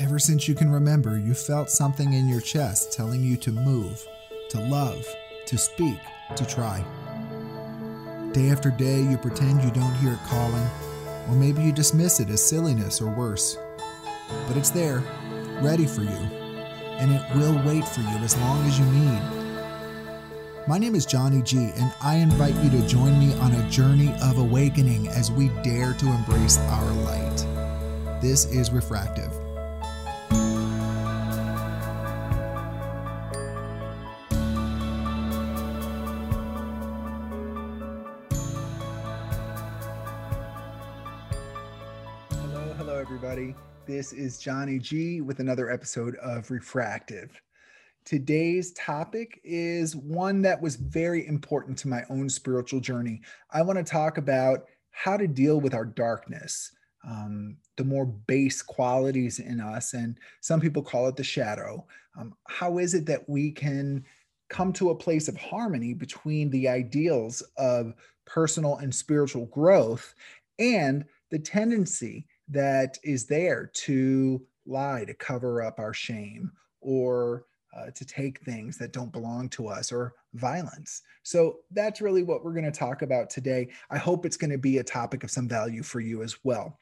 Ever since you can remember, you felt something in your chest telling you to move, to love, to speak, to try. Day after day, you pretend you don't hear it calling, or maybe you dismiss it as silliness or worse. But it's there, ready for you, and it will wait for you as long as you need. My name is Johnny G, and I invite you to join me on a journey of awakening as we dare to embrace our light. This is Refractive. This is Johnny G with another episode of Refractive. Today's topic is one that was very important to my own spiritual journey. I want to talk about how to deal with our darkness, um, the more base qualities in us, and some people call it the shadow. Um, how is it that we can come to a place of harmony between the ideals of personal and spiritual growth and the tendency that is there to lie, to cover up our shame, or uh, to take things that don't belong to us, or violence. So that's really what we're going to talk about today. I hope it's going to be a topic of some value for you as well.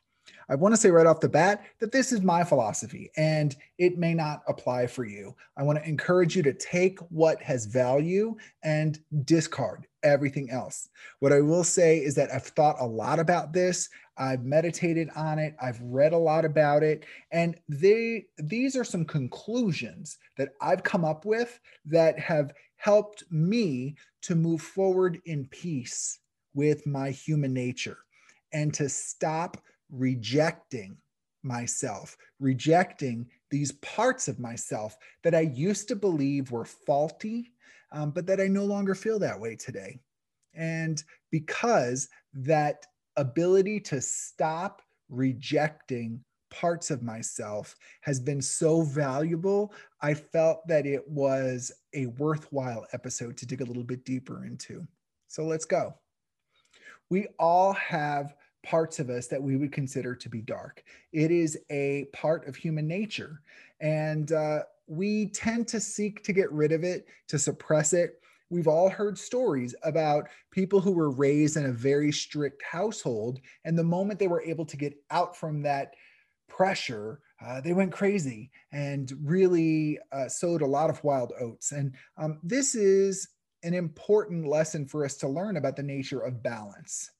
I want to say right off the bat that this is my philosophy and it may not apply for you. I want to encourage you to take what has value and discard everything else. What I will say is that I've thought a lot about this. I've meditated on it. I've read a lot about it. And they these are some conclusions that I've come up with that have helped me to move forward in peace with my human nature and to stop rejecting myself, rejecting these parts of myself that I used to believe were faulty, um, but that I no longer feel that way today. And because that ability to stop rejecting parts of myself has been so valuable, I felt that it was a worthwhile episode to dig a little bit deeper into. So let's go. We all have parts of us that we would consider to be dark. It is a part of human nature. And uh, we tend to seek to get rid of it, to suppress it. We've all heard stories about people who were raised in a very strict household. And the moment they were able to get out from that pressure, uh, they went crazy and really uh, sowed a lot of wild oats. And um, this is an important lesson for us to learn about the nature of balance.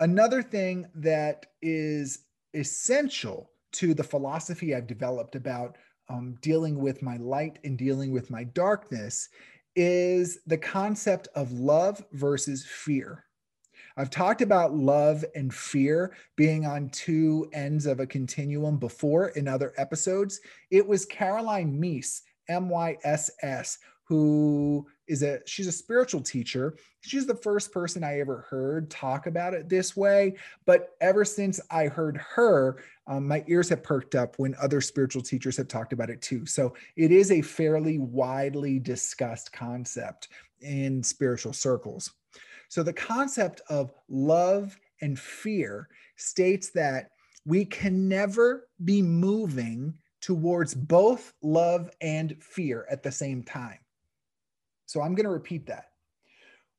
Another thing that is essential to the philosophy I've developed about um, dealing with my light and dealing with my darkness is the concept of love versus fear. I've talked about love and fear being on two ends of a continuum before in other episodes. It was Caroline Myss, M Y S S, who is a she's a spiritual teacher. She's the first person i ever heard talk about it this way but ever since i heard her um, my ears have perked up when other spiritual teachers have talked about it too. So it is a fairly widely discussed concept in spiritual circles. So the concept of love and fear states that we can never be moving towards both love and fear at the same time so I'm going to repeat that.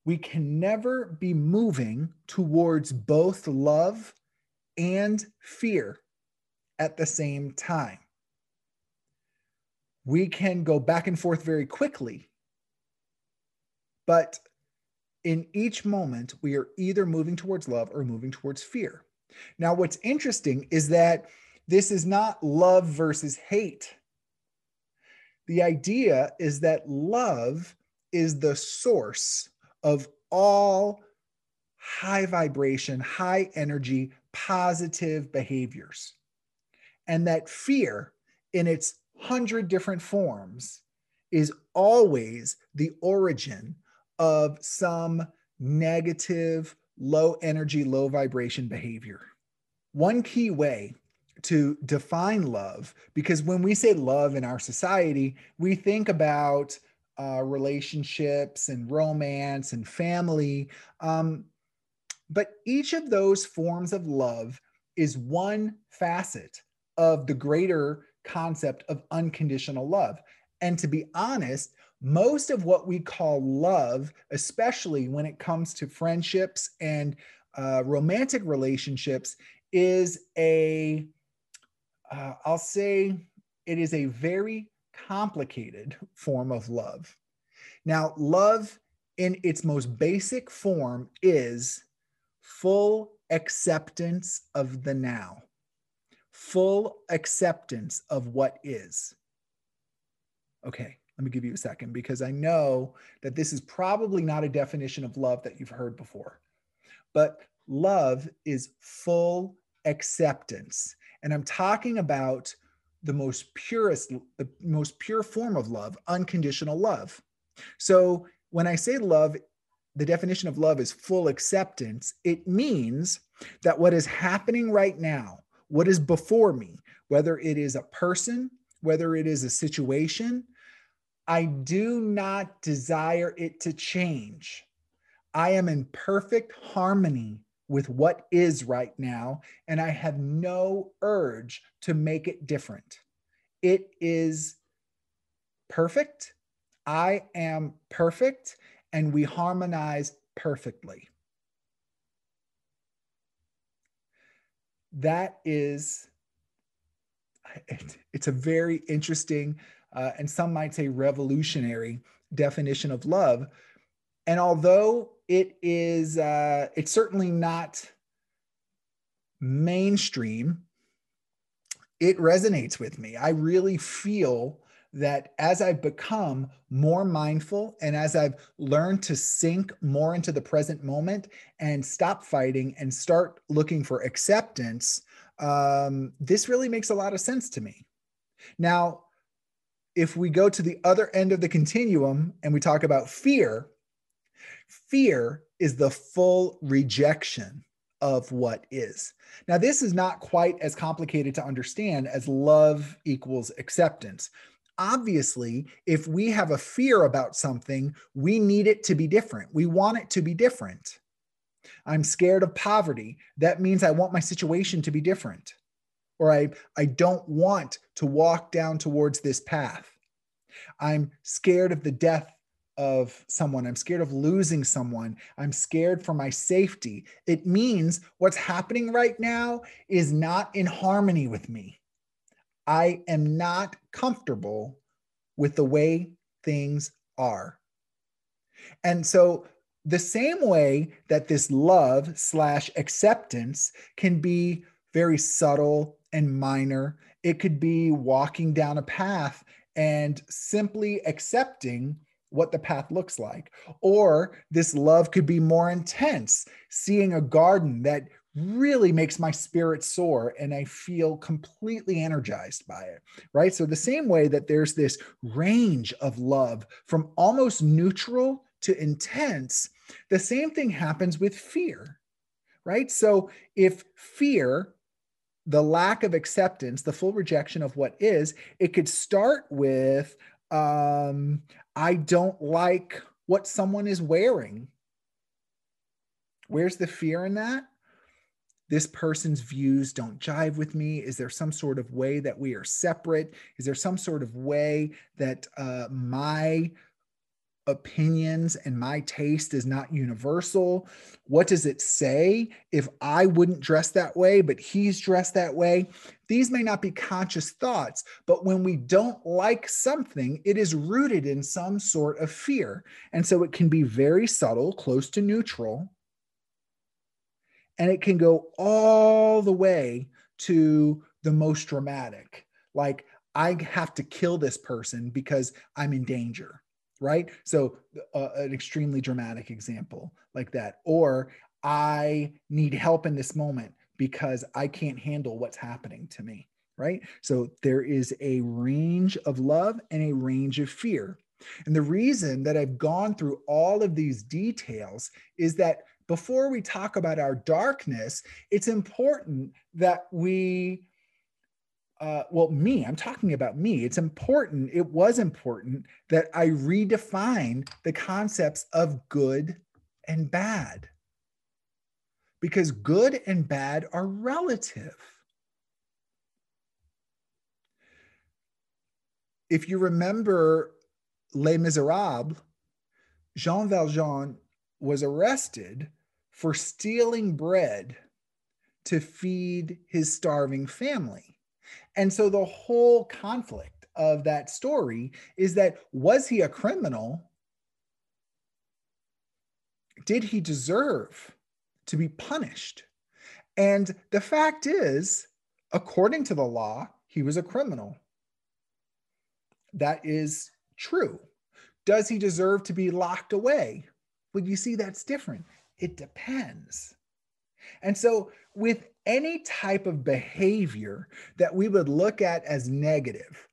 We can never be moving towards both love and fear at the same time. We can go back and forth very quickly, but in each moment, we are either moving towards love or moving towards fear. Now, what's interesting is that this is not love versus hate. The idea is that love is the source of all high vibration, high energy, positive behaviors. And that fear in its hundred different forms is always the origin of some negative, low energy, low vibration behavior. One key way to define love, because when we say love in our society, we think about uh, relationships and romance and family. Um, but each of those forms of love is one facet of the greater concept of unconditional love. And to be honest, most of what we call love, especially when it comes to friendships and uh, romantic relationships, is a, will uh, say, it is a very complicated form of love. Now, love in its most basic form is full acceptance of the now, full acceptance of what is. Okay, let me give you a second because I know that this is probably not a definition of love that you've heard before. But love is full acceptance. And I'm talking about the most purest, the most pure form of love, unconditional love. So when I say love, the definition of love is full acceptance. It means that what is happening right now, what is before me, whether it is a person, whether it is a situation, I do not desire it to change. I am in perfect harmony with what is right now, and I have no urge to make it different. It is perfect. I am perfect, and we harmonize perfectly. That is, it's a very interesting uh, and some might say revolutionary definition of love. And although it is, uh, it's certainly not mainstream, it resonates with me. I really feel that as I've become more mindful and as I've learned to sink more into the present moment and stop fighting and start looking for acceptance, um, this really makes a lot of sense to me. Now, if we go to the other end of the continuum and we talk about fear, fear is the full rejection of what is. Now, this is not quite as complicated to understand as love equals acceptance. Obviously, if we have a fear about something, we need it to be different. We want it to be different. I'm scared of poverty. That means I want my situation to be different or I, I don't want to walk down towards this path. I'm scared of the death of someone. I'm scared of losing someone. I'm scared for my safety. It means what's happening right now is not in harmony with me. I am not comfortable with the way things are. And so, the same way that this love slash acceptance can be very subtle and minor. It could be walking down a path and simply accepting what the path looks like. Or this love could be more intense, seeing a garden that really makes my spirit soar and I feel completely energized by it, right? So, the same way that there's this range of love from almost neutral to intense, the same thing happens with fear, right? So, if fear the lack of acceptance, the full rejection of what is, it could start with um, I don't like what someone is wearing. Where's the fear in that? This person's views don't jive with me. Is there some sort of way that we are separate? Is there some sort of way that uh, my opinions and my taste is not universal. What does it say if I wouldn't dress that way, but he's dressed that way? These may not be conscious thoughts, but when we don't like something, it is rooted in some sort of fear. And so it can be very subtle, close to neutral, and it can go all the way to the most dramatic. Like, I have to kill this person because I'm in danger right? So, uh, an extremely dramatic example like that. Or, I need help in this moment because I can't handle what's happening to me, right? So, there is a range of love and a range of fear. And the reason that I've gone through all of these details is that before we talk about our darkness, it's important that we uh, well, me, I'm talking about me. It's important, it was important that I redefine the concepts of good and bad. Because good and bad are relative. if you remember Les Miserables, Jean Valjean was arrested for stealing bread to feed his starving family. And so the whole conflict of that story is that was he a criminal? Did he deserve to be punished? And the fact is, according to the law, he was a criminal. That is true. Does he deserve to be locked away? Well, you see, that's different. It depends. And so, with any type of behavior that we would look at as negative,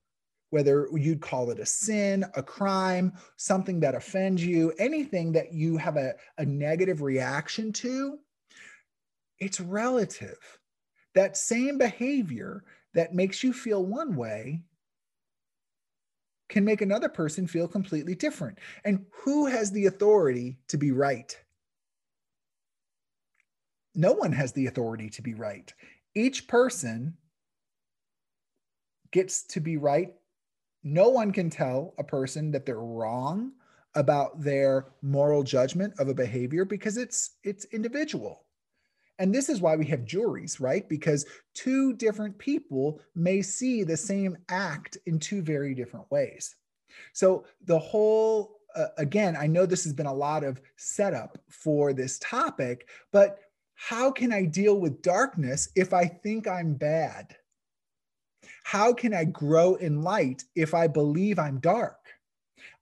whether you'd call it a sin, a crime, something that offends you, anything that you have a, a negative reaction to, it's relative. That same behavior that makes you feel one way can make another person feel completely different. And who has the authority to be right? No one has the authority to be right. Each person gets to be right. No one can tell a person that they're wrong about their moral judgment of a behavior because it's it's individual. And this is why we have juries, right? Because two different people may see the same act in two very different ways. So the whole, uh, again, I know this has been a lot of setup for this topic, but how can I deal with darkness if I think I'm bad? How can I grow in light if I believe I'm dark?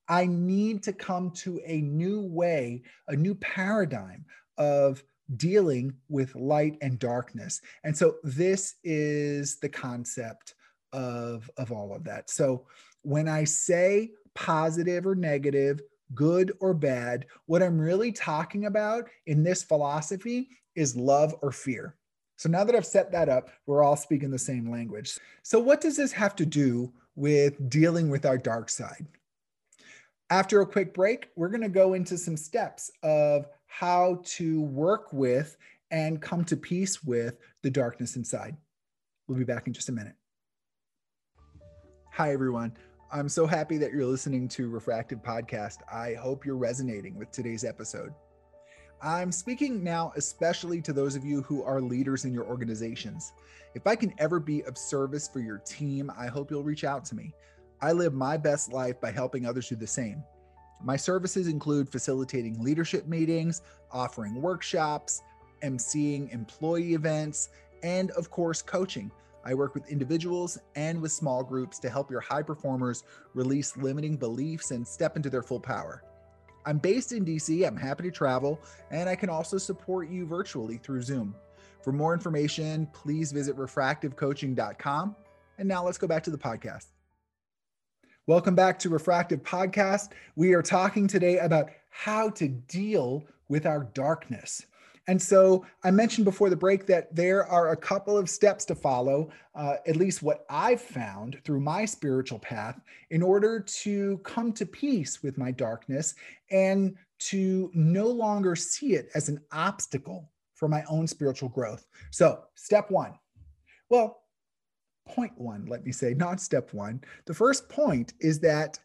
I need to come to a new way, a new paradigm of dealing with light and darkness. And so this is the concept of, of all of that. So when I say positive or negative, good or bad, what I'm really talking about in this philosophy is love or fear. So now that I've set that up, we're all speaking the same language. So, what does this have to do with dealing with our dark side? After a quick break, we're going to go into some steps of how to work with and come to peace with the darkness inside. We'll be back in just a minute. Hi, everyone. I'm so happy that you're listening to Refractive Podcast. I hope you're resonating with today's episode. I'm speaking now especially to those of you who are leaders in your organizations. If I can ever be of service for your team, I hope you'll reach out to me. I live my best life by helping others do the same. My services include facilitating leadership meetings, offering workshops, emceeing employee events, and of course, coaching. I work with individuals and with small groups to help your high performers release limiting beliefs and step into their full power. I'm based in DC, I'm happy to travel, and I can also support you virtually through Zoom. For more information, please visit refractivecoaching.com. And now let's go back to the podcast. Welcome back to Refractive Podcast. We are talking today about how to deal with our darkness. And so I mentioned before the break that there are a couple of steps to follow, uh, at least what I've found through my spiritual path, in order to come to peace with my darkness and to no longer see it as an obstacle for my own spiritual growth. So, step one. Well, point one, let me say, not step one. The first point is that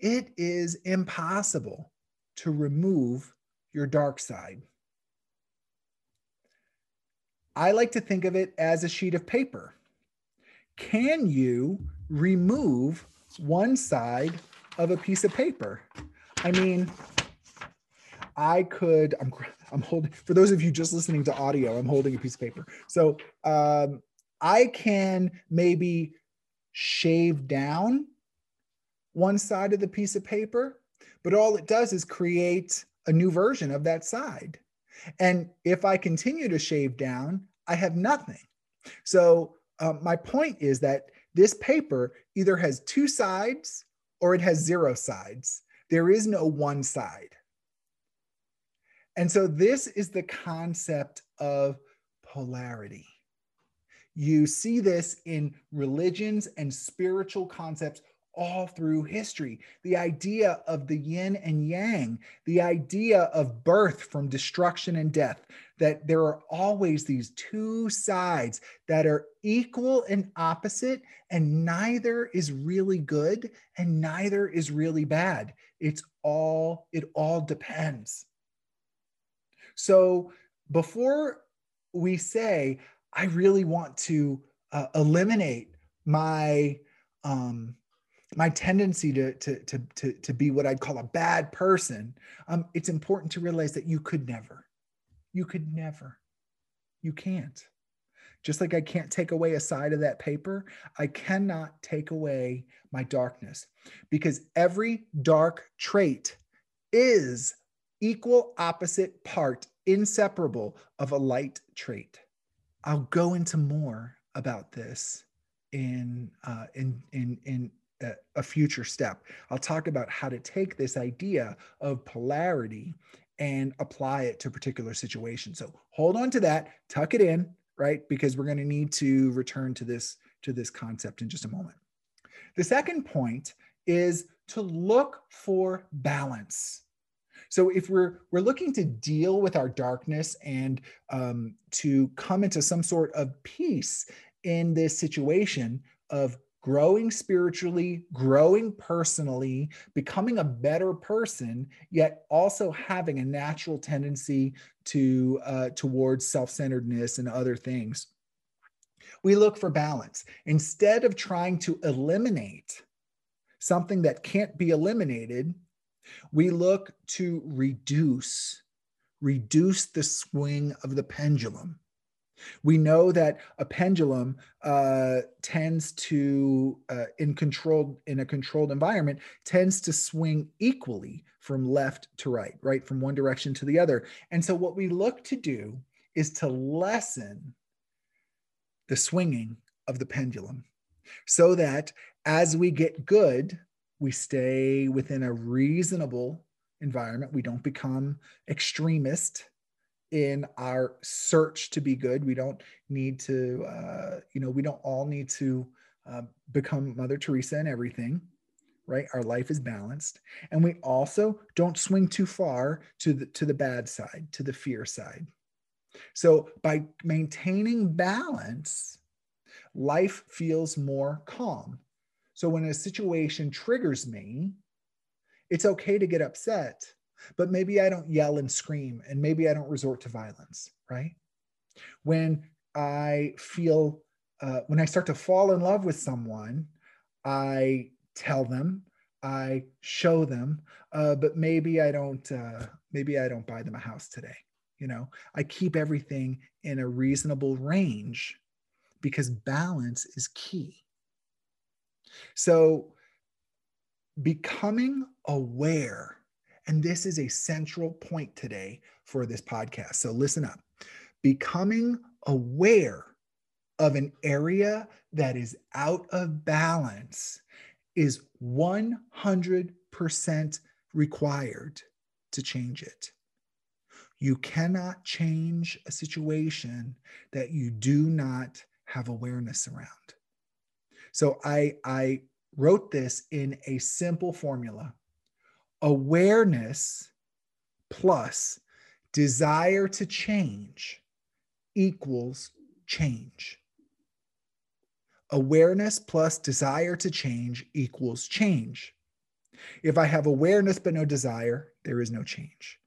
it is impossible to remove your dark side. I like to think of it as a sheet of paper. Can you remove one side of a piece of paper? I mean, I could, I'm, I'm holding, for those of you just listening to audio, I'm holding a piece of paper. So um, I can maybe shave down one side of the piece of paper, but all it does is create a new version of that side. And if I continue to shave down, I have nothing. So um, my point is that this paper either has two sides or it has zero sides. There is no one side. And so this is the concept of polarity. You see this in religions and spiritual concepts all through history. The idea of the yin and yang, the idea of birth from destruction and death, that there are always these two sides that are equal and opposite, and neither is really good and neither is really bad. It's all, it all depends. So before we say, I really want to uh, eliminate my um, my tendency to, to, to, to, to be what I'd call a bad person, um, it's important to realize that you could never, you could never, you can't. Just like I can't take away a side of that paper, I cannot take away my darkness because every dark trait is equal opposite part, inseparable of a light trait. I'll go into more about this in uh, in in in a future step. I'll talk about how to take this idea of polarity and apply it to particular situation. So hold on to that, tuck it in, right? Because we're going to need to return to this to this concept in just a moment. The second point is to look for balance. So if we're we're looking to deal with our darkness and um, to come into some sort of peace in this situation of growing spiritually, growing personally, becoming a better person, yet also having a natural tendency to uh, towards self-centeredness and other things. We look for balance instead of trying to eliminate something that can't be eliminated. We look to reduce reduce the swing of the pendulum we know that a pendulum uh, tends to, uh, in controlled in a controlled environment, tends to swing equally from left to right, right from one direction to the other. And so, what we look to do is to lessen the swinging of the pendulum, so that as we get good, we stay within a reasonable environment. We don't become extremist in our search to be good. We don't need to, uh, you know, we don't all need to uh, become Mother Teresa and everything, right? Our life is balanced, and we also don't swing too far to the to the bad side, to the fear side. So by maintaining balance, life feels more calm. So when a situation triggers me, it's okay to get upset but maybe I don't yell and scream and maybe I don't resort to violence, right? When I feel, uh, when I start to fall in love with someone, I tell them, I show them, uh, but maybe I don't, uh, maybe I don't buy them a house today. You know, I keep everything in a reasonable range because balance is key. So, becoming aware and this is a central point today for this podcast. So listen up. Becoming aware of an area that is out of balance is 100% required to change it. You cannot change a situation that you do not have awareness around. So I, I wrote this in a simple formula awareness plus desire to change equals change. Awareness plus desire to change equals change. If I have awareness but no desire, there is no change.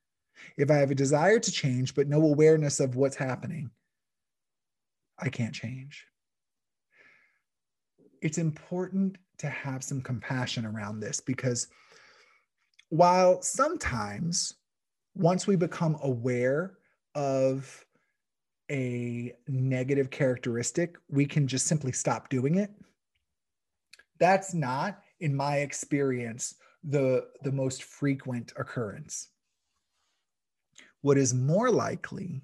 If I have a desire to change but no awareness of what's happening, I can't change. It's important to have some compassion around this because while sometimes once we become aware of a negative characteristic, we can just simply stop doing it. That's not, in my experience, the, the most frequent occurrence. What is more likely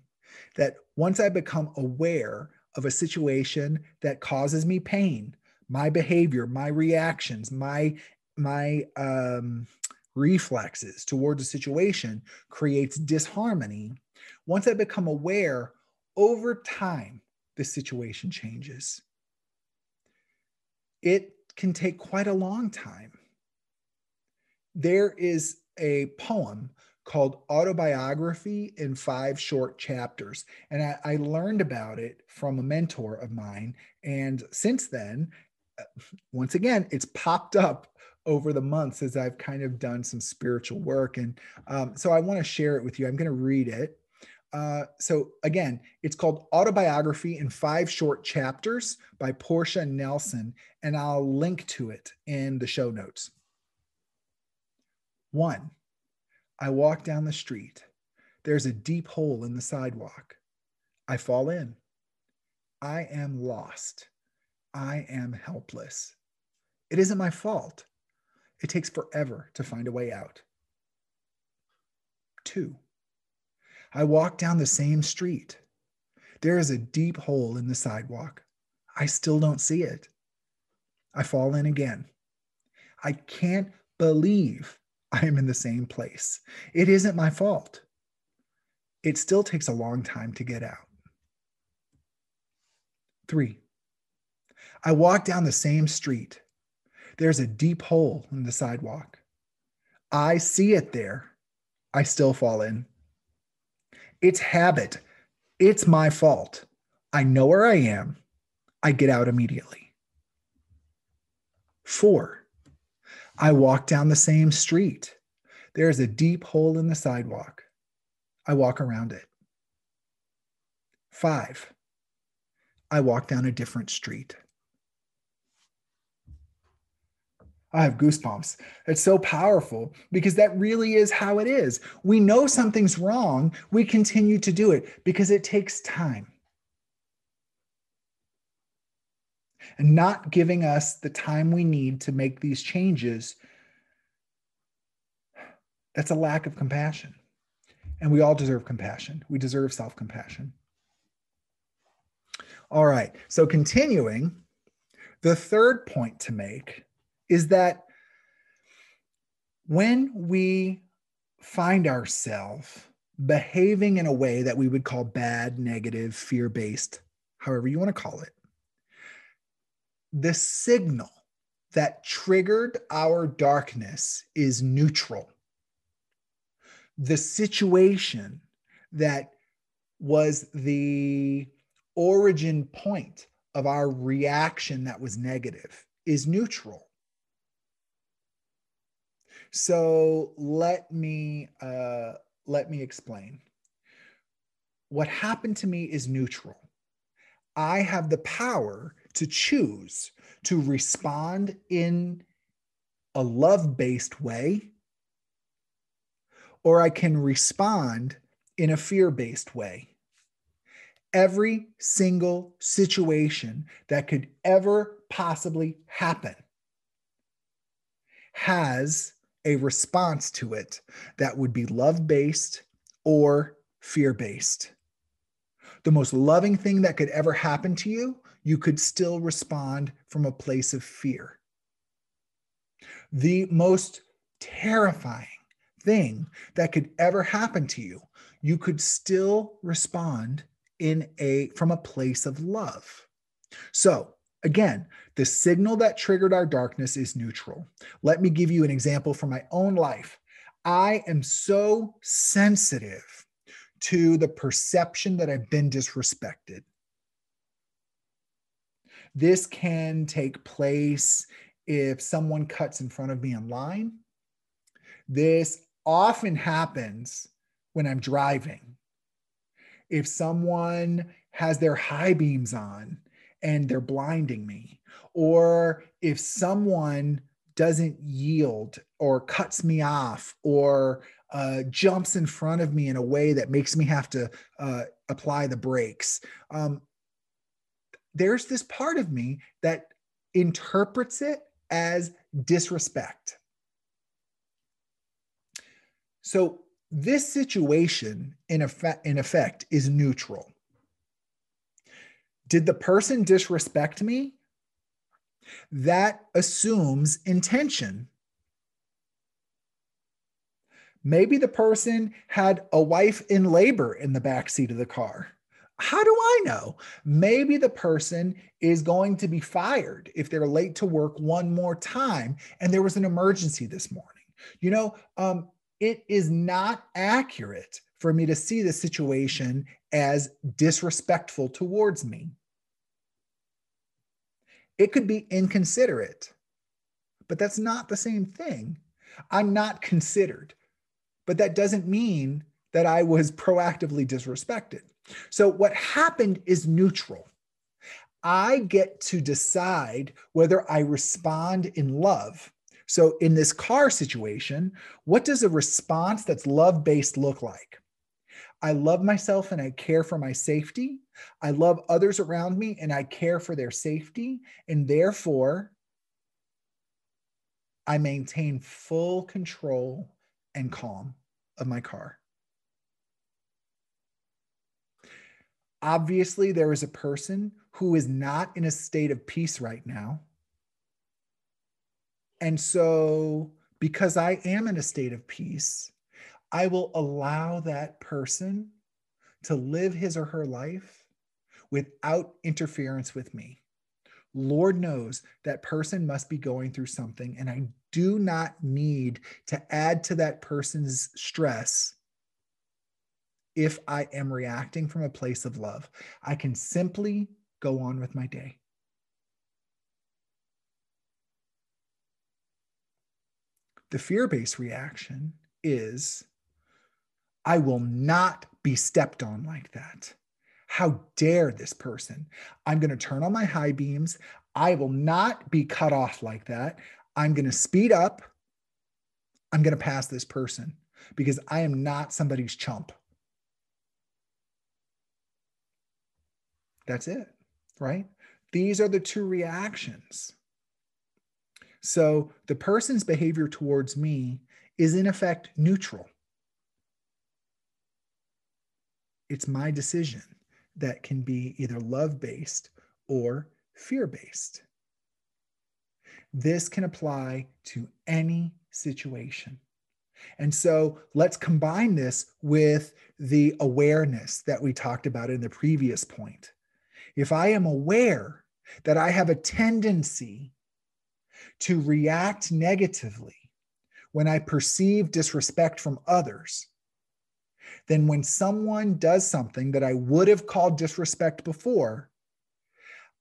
that once I become aware of a situation that causes me pain, my behavior, my reactions, my my um, reflexes towards a situation creates disharmony. Once I become aware, over time, the situation changes. It can take quite a long time. There is a poem called Autobiography in Five Short Chapters. And I, I, learned about it from a mentor of mine. And since then, uh, once again, it's popped up over the months as I've kind of done some spiritual work. And um, so I want to share it with you. I'm going to read it. Uh, so again, it's called Autobiography in Five Short Chapters by Portia Nelson, and I'll link to it in the show notes. One, I walk down the street. There's a deep hole in the sidewalk. I fall in. I am lost. I am helpless. It isn't my fault. It takes forever to find a way out. Two, I walk down the same street. There is a deep hole in the sidewalk. I still don't see it. I fall in again. I can't believe I am in the same place. It isn't my fault. It still takes a long time to get out. Three, I walk down the same street. There's a deep hole in the sidewalk. I see it there. I still fall in. It's habit. It's my fault. I know where I am. I get out immediately. Four, I walk down the same street. There is a deep hole in the sidewalk. I walk around it. Five, I walk down a different street. I have goosebumps. It's so powerful because that really is how it is. We know something's wrong, we continue to do it because it takes time. And not giving us the time we need to make these changes, that's a lack of compassion. And we all deserve compassion. We deserve self compassion. All right. So, continuing, the third point to make is that when we find ourselves behaving in a way that we would call bad, negative, fear based, however you want to call it, the signal that triggered our darkness is neutral. The situation that was the origin point of our reaction that was negative is neutral. So let me uh, let me explain. What happened to me is neutral. I have the power to choose to respond in a love based way, or I can respond in a fear based way. Every single situation that could ever possibly happen has a response to it that would be love based or fear based. The most loving thing that could ever happen to you, you could still respond from a place of fear. The most terrifying thing that could ever happen to you, you could still respond in a from a place of love. So, Again, the signal that triggered our darkness is neutral. Let me give you an example from my own life. I am so sensitive to the perception that I've been disrespected. This can take place if someone cuts in front of me in line. This often happens when I'm driving. If someone has their high beams on and they're blinding me. Or if someone doesn't yield or cuts me off or uh, jumps in front of me in a way that makes me have to uh, apply the brakes. Um, there's this part of me that interprets it as disrespect. So, this situation, in effect, in effect, is neutral. Did the person disrespect me? That assumes intention. Maybe the person had a wife in labor in the back seat of the car. how do I know? Maybe the person is going to be fired if they're late to work one more time and there was an emergency this morning. You know, um, it is not accurate for me to see the situation as disrespectful towards me. It could be inconsiderate, but that's not the same thing. I'm not considered, but that doesn't mean that I was proactively disrespected. So, what happened is neutral. I get to decide whether I respond in love. So, in this car situation, what does a response that's love based look like? I love myself and I care for my safety. I love others around me and I care for their safety. And therefore, I maintain full control and calm of my car. Obviously, there is a person who is not in a state of peace right now. And so, because I am in a state of peace, I will allow that person to live his or her life without interference with me. Lord knows that person must be going through something, and I do not need to add to that person's stress if I am reacting from a place of love. I can simply go on with my day. The fear based reaction is I will not be stepped on like that. How dare this person? I'm going to turn on my high beams. I will not be cut off like that. I'm going to speed up. I'm going to pass this person because I am not somebody's chump. That's it, right? These are the two reactions. So the person's behavior towards me is in effect neutral. It's my decision that can be either love based or fear based. This can apply to any situation. And so let's combine this with the awareness that we talked about in the previous point if I am aware that I have a tendency to react negatively when I perceive disrespect from others, then when someone does something that I would have called disrespect before,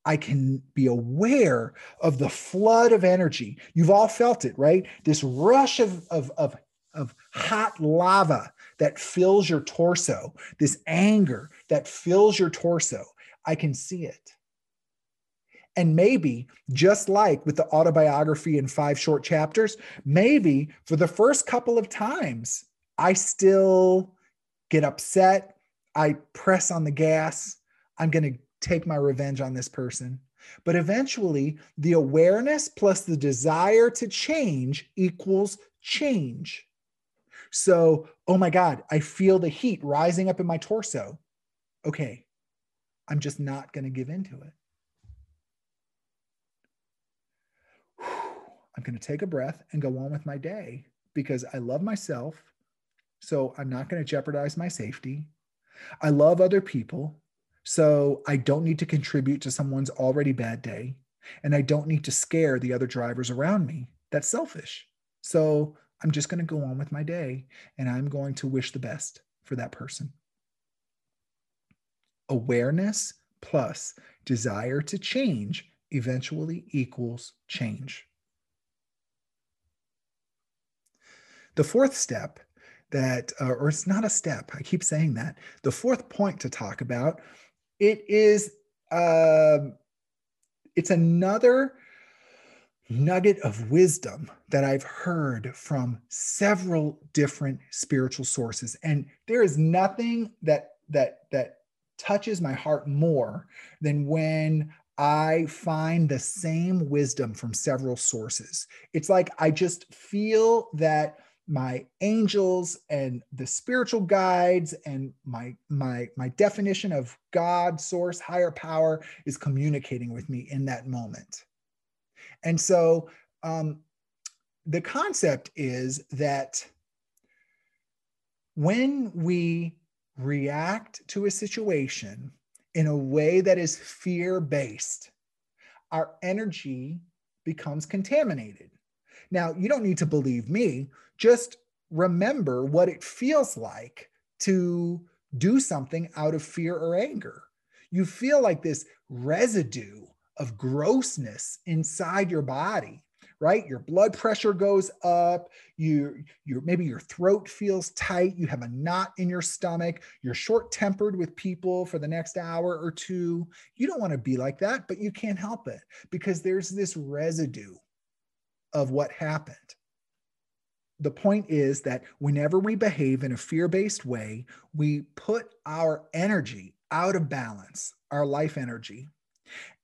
I can be aware of the flood of energy. You've all felt it, right? This rush of, of, of, of hot lava that fills your torso, this anger that fills your torso. I can see it. And maybe, just like with the autobiography in five short chapters, maybe for the first couple of times, I still get upset. I press on the gas. I'm going to take my revenge on this person. But eventually, the awareness plus the desire to change equals change. So, oh my God, I feel the heat rising up in my torso. Okay, I'm just not going to give in to it. I'm going to take a breath and go on with my day because I love myself. So I'm not going to jeopardize my safety. I love other people. So I don't need to contribute to someone's already bad day. And I don't need to scare the other drivers around me. That's selfish. So I'm just going to go on with my day and I'm going to wish the best for that person awareness plus desire to change eventually equals change. The fourth step that, uh, or it's not a step, I keep saying that. The fourth point to talk about, it is, uh, it's another nugget of wisdom that I've heard from several different spiritual sources. And there is nothing that that that touches my heart more than when I find the same wisdom from several sources. It's like I just feel that my angels and the spiritual guides and my my my definition of God, source, higher power is communicating with me in that moment. And so um, the concept is that when we react to a situation in a way that is fear based, our energy becomes contaminated. Now, you don't need to believe me, just remember what it feels like to do something out of fear or anger. You feel like this residue of grossness inside your body right? Your blood pressure goes up. You your maybe your throat feels tight. You have a knot in your stomach. You're short tempered with people for the next hour or two. You don't want to be like that but you can't help it because there's this residue of what happened the point is that whenever we behave in a fear based way, we put our energy out of balance, our life energy.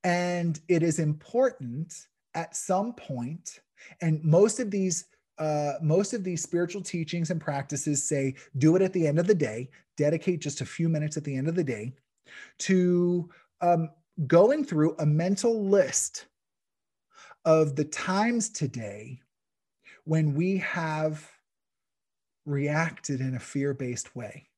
And it is important at some point, and most of these uh, most of these spiritual teachings and practices say do it at the end of the day, dedicate just a few minutes at the end of the day to um, going through a mental list of the times today when we have reacted in a fear based way.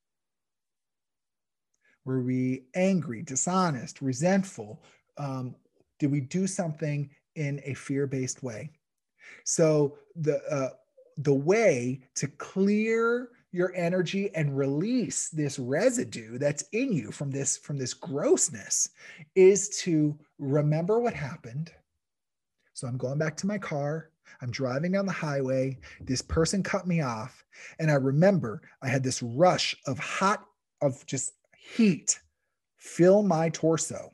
Were we angry, dishonest, resentful? Um, did we do something in a fear based way? So, the, uh, the way to clear your energy and release this residue that's in you from this from this grossness is to remember what happened so i'm going back to my car I'm driving down the highway. This person cut me off. And I remember I had this rush of hot, of just heat fill my torso.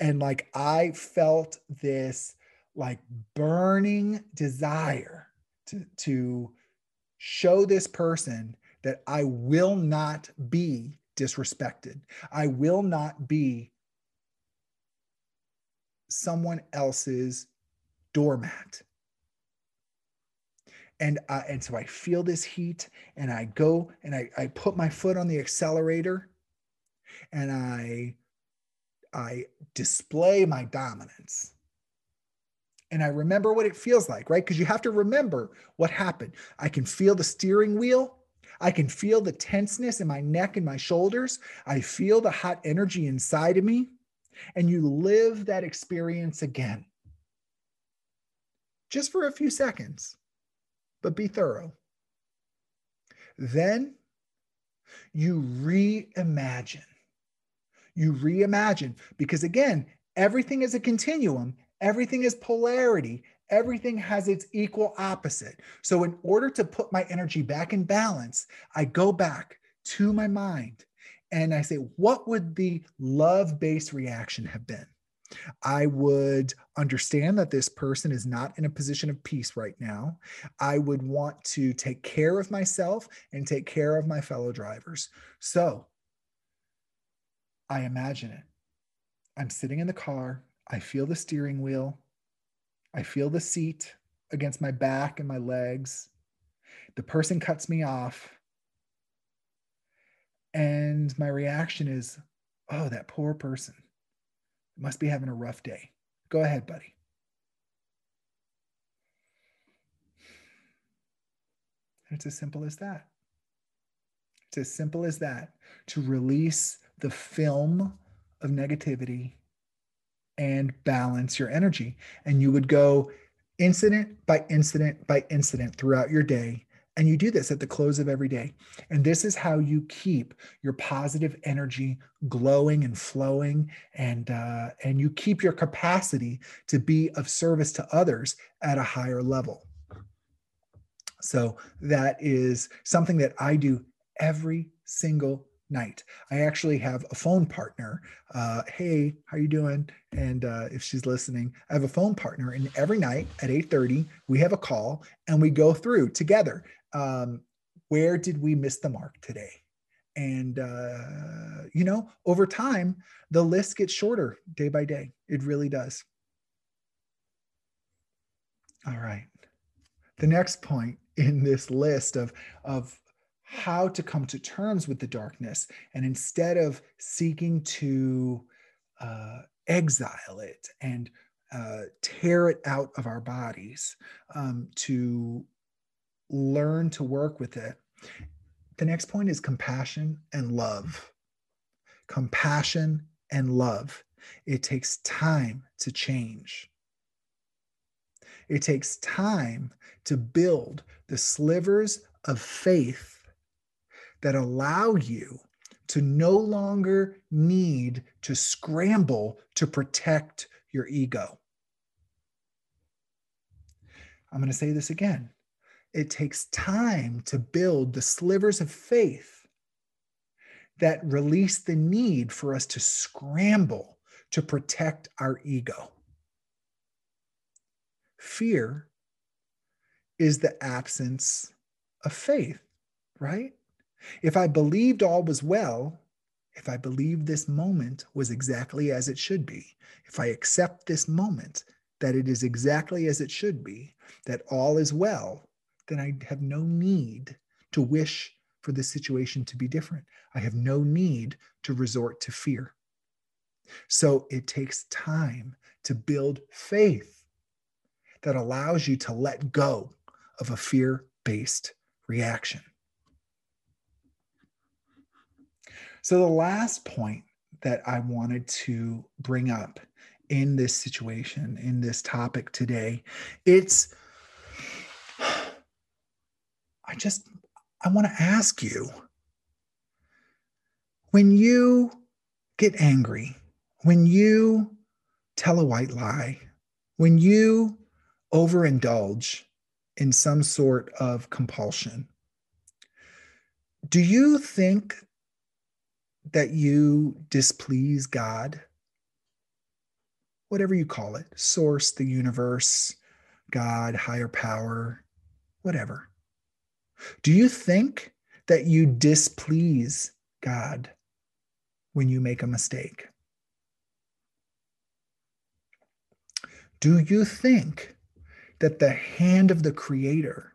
And like I felt this like burning desire to, to show this person that I will not be disrespected. I will not be someone else's doormat and uh, and so I feel this heat, and I go and I, I put my foot on the accelerator, and I I display my dominance. And I remember what it feels like, right? Because you have to remember what happened. I can feel the steering wheel. I can feel the tenseness in my neck and my shoulders. I feel the hot energy inside of me. And you live that experience again, just for a few seconds but be thorough. Then you reimagine. You reimagine because, again, everything is a continuum, everything is polarity, everything has its equal opposite. So, in order to put my energy back in balance, I go back to my mind and I say, what would the love based reaction have been? I would understand that this person is not in a position of peace right now. I would want to take care of myself and take care of my fellow drivers. So I imagine it. I'm sitting in the car. I feel the steering wheel. I feel the seat against my back and my legs. The person cuts me off. And my reaction is, oh, that poor person must be having a rough day. Go ahead, buddy. It's as simple as that. It's as simple as that to release the film of negativity and balance your energy. And you would go incident by incident by incident throughout your day and you do this at the close of every day. And this is how you keep your positive energy glowing and flowing, and uh, and you keep your capacity to be of service to others at a higher level. So that is something that I do every single night. I actually have a phone partner. Uh, hey, how you doing? And uh, if she's listening, I have a phone partner, and every night at 8:30 we have a call and we go through together um, where did we miss the mark today? And, uh, you know, over time, the list gets shorter day by day. It really does. All right. The next point in this list of, of how to come to terms with the darkness, and instead of seeking to uh, exile it and uh, tear it out of our bodies, um, to learn to work with it. The next point is compassion and love. compassion, and love. It takes time to change. It takes time to build the slivers of faith that allow you to no longer need to scramble to protect your ego. I'm going to say this again. It takes time to build the slivers of faith that release the need for us to scramble to protect our ego. Fear is the absence of faith, right? If I believed all was well, if I believed this moment was exactly as it should be, if I accept this moment that it is exactly as it should be, that all is well, then I have no need to wish for the situation to be different. I have no need to resort to fear. So it takes time to build faith that allows you to let go of a fear based reaction. So, the last point that I wanted to bring up in this situation, in this topic today, it's I just I want to ask you when you get angry, when you tell a white lie, when you overindulge in some sort of compulsion, do you think that you displease God? Whatever you call it, source, the universe, God, higher power, whatever. Do you think that you displease God when you make a mistake? Do you think that the hand of the Creator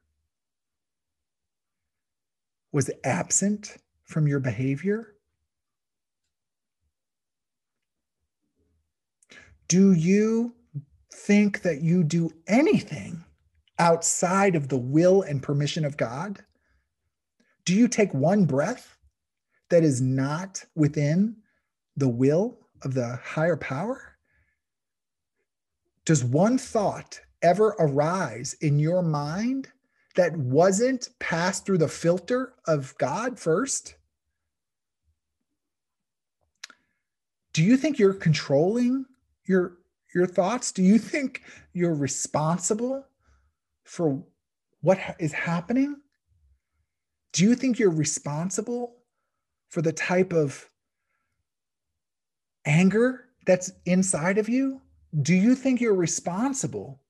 was absent from your behavior? Do you think that you do anything outside of the will and permission of God? Do you take one breath that is not within the will of the higher power? Does one thought ever arise in your mind that wasn't passed through the filter of God first? Do you think you're controlling your your thoughts? Do you think you're responsible for what is happening? Do you think you're responsible for the type of anger that's inside of you? Do you think you're responsible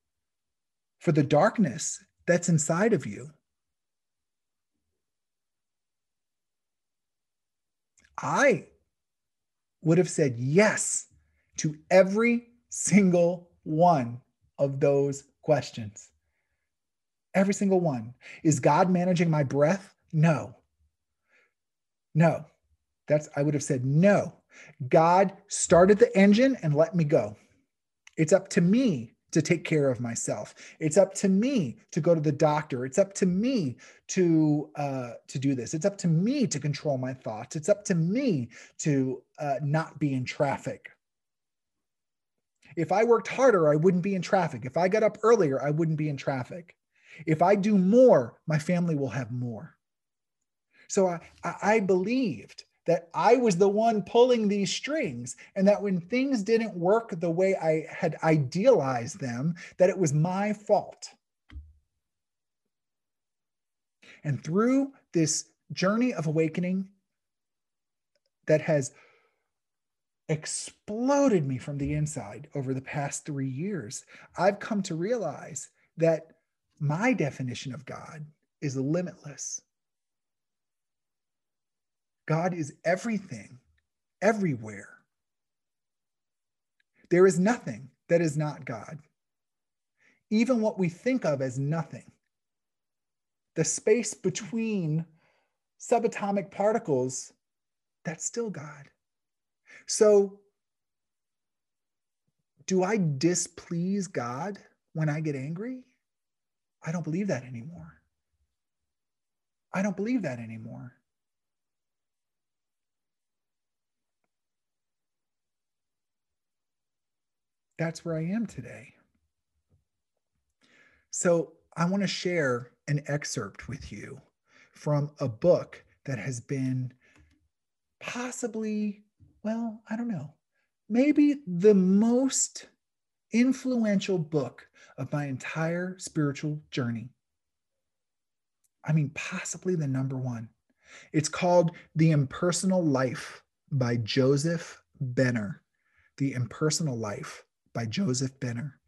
for the darkness that's inside of you? I would have said yes to every single one of those questions. Every single one. Is God managing my breath? No. No. That's, I would have said no. God started the engine and let me go. It's up to me to take care of myself. It's up to me to go to the doctor. It's up to me to uh, to do this. It's up to me to control my thoughts. It's up to me to uh, not be in traffic. If I worked harder, I wouldn't be in traffic. If I got up earlier, I wouldn't be in traffic. If I do more, my family will have more. So I, I believed that I was the one pulling these strings and that when things didn't work the way I had idealized them, that it was my fault. And through this journey of awakening that has exploded me from the inside over the past three years, I've come to realize that my definition of God is limitless. God is everything, everywhere. There is nothing that is not God. Even what we think of as nothing, the space between subatomic particles, that's still God. So, do I displease God when I get angry? I don't believe that anymore. I don't believe that anymore. That's where I am today. So I want to share an excerpt with you from a book that has been possibly, well, I don't know, maybe the most influential book of my entire spiritual journey. I mean, possibly the number one. It's called The Impersonal Life by Joseph Benner. The Impersonal Life by Joseph Benner.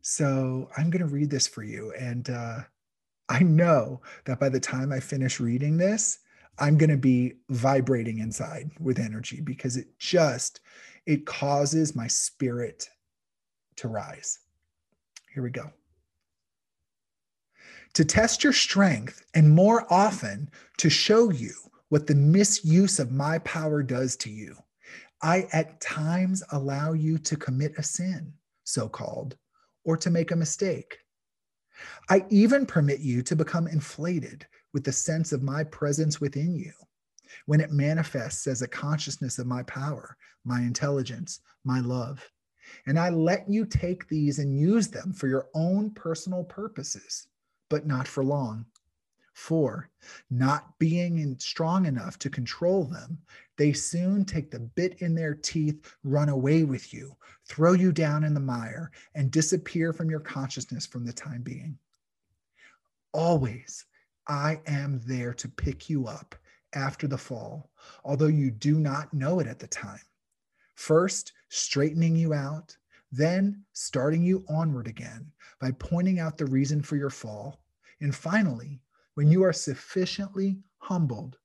So I'm going to read this for you. And uh, I know that by the time I finish reading this, I'm going to be vibrating inside with energy because it just it causes my spirit to rise. Here we go. To test your strength and more often to show you what the misuse of my power does to you, I at times allow you to commit a sin, so called, or to make a mistake. I even permit you to become inflated with the sense of my presence within you when it manifests as a consciousness of my power, my intelligence, my love. And I let you take these and use them for your own personal purposes, but not for long. For not being strong enough to control them, they soon take the bit in their teeth, run away with you, throw you down in the mire, and disappear from your consciousness from the time being. Always, I am there to pick you up after the fall, although you do not know it at the time. First, straightening you out, then starting you onward again by pointing out the reason for your fall, and finally, when you are sufficiently humbled,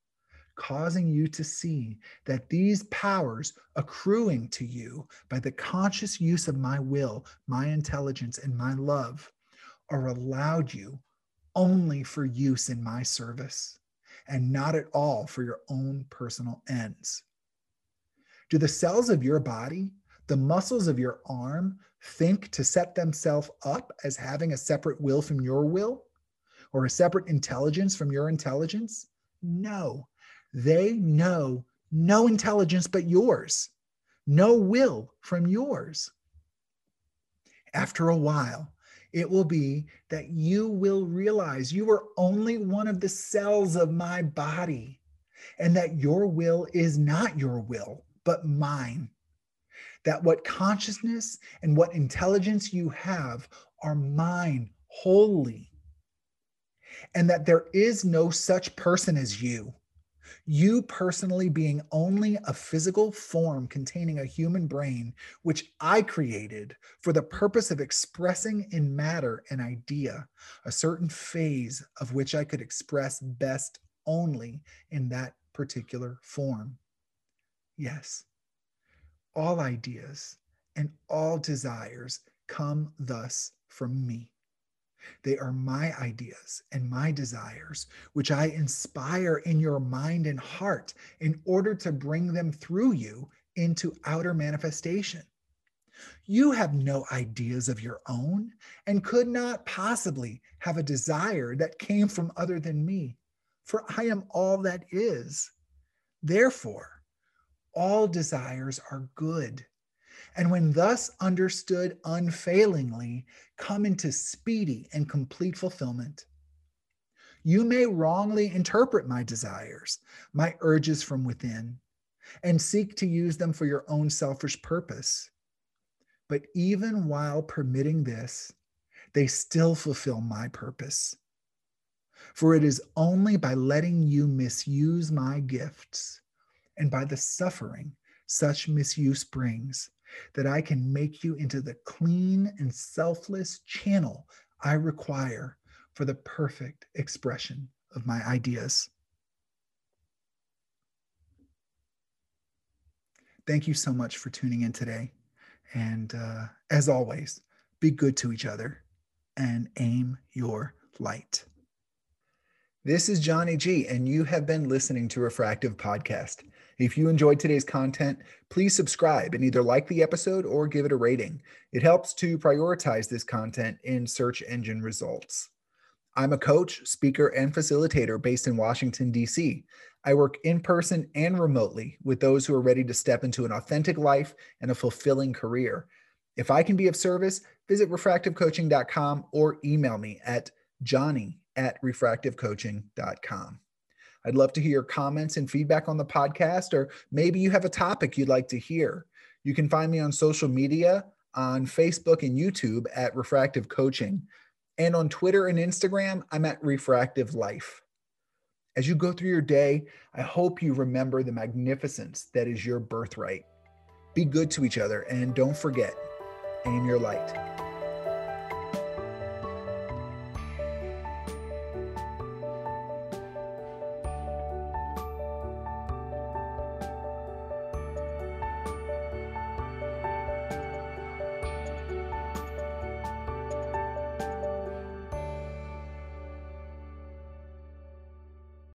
causing you to see that these powers accruing to you by the conscious use of my will, my intelligence, and my love are allowed you only for use in my service and not at all for your own personal ends. Do the cells of your body, the muscles of your arm, think to set themselves up as having a separate will from your will? or a separate intelligence from your intelligence? No, they know no intelligence but yours, no will from yours. After a while, it will be that you will realize you are only one of the cells of my body and that your will is not your will, but mine. That what consciousness and what intelligence you have are mine wholly and that there is no such person as you. You personally being only a physical form containing a human brain, which I created for the purpose of expressing in matter an idea, a certain phase of which I could express best only in that particular form. Yes, all ideas and all desires come thus from me. They are my ideas and my desires, which I inspire in your mind and heart in order to bring them through you into outer manifestation. You have no ideas of your own and could not possibly have a desire that came from other than me, for I am all that is. Therefore, all desires are good and when thus understood unfailingly, come into speedy and complete fulfillment. You may wrongly interpret my desires, my urges from within, and seek to use them for your own selfish purpose. But even while permitting this, they still fulfill my purpose. For it is only by letting you misuse my gifts and by the suffering such misuse brings that I can make you into the clean and selfless channel I require for the perfect expression of my ideas. Thank you so much for tuning in today. And uh, as always, be good to each other and aim your light. This is Johnny G, and you have been listening to Refractive Podcast. If you enjoyed today's content, please subscribe and either like the episode or give it a rating. It helps to prioritize this content in search engine results. I'm a coach, speaker, and facilitator based in Washington, D.C. I work in person and remotely with those who are ready to step into an authentic life and a fulfilling career. If I can be of service, visit refractivecoaching.com or email me at johnny at refractivecoaching.com. I'd love to hear your comments and feedback on the podcast, or maybe you have a topic you'd like to hear. You can find me on social media on Facebook and YouTube at Refractive Coaching. And on Twitter and Instagram, I'm at Refractive Life. As you go through your day, I hope you remember the magnificence that is your birthright. Be good to each other and don't forget aim your light.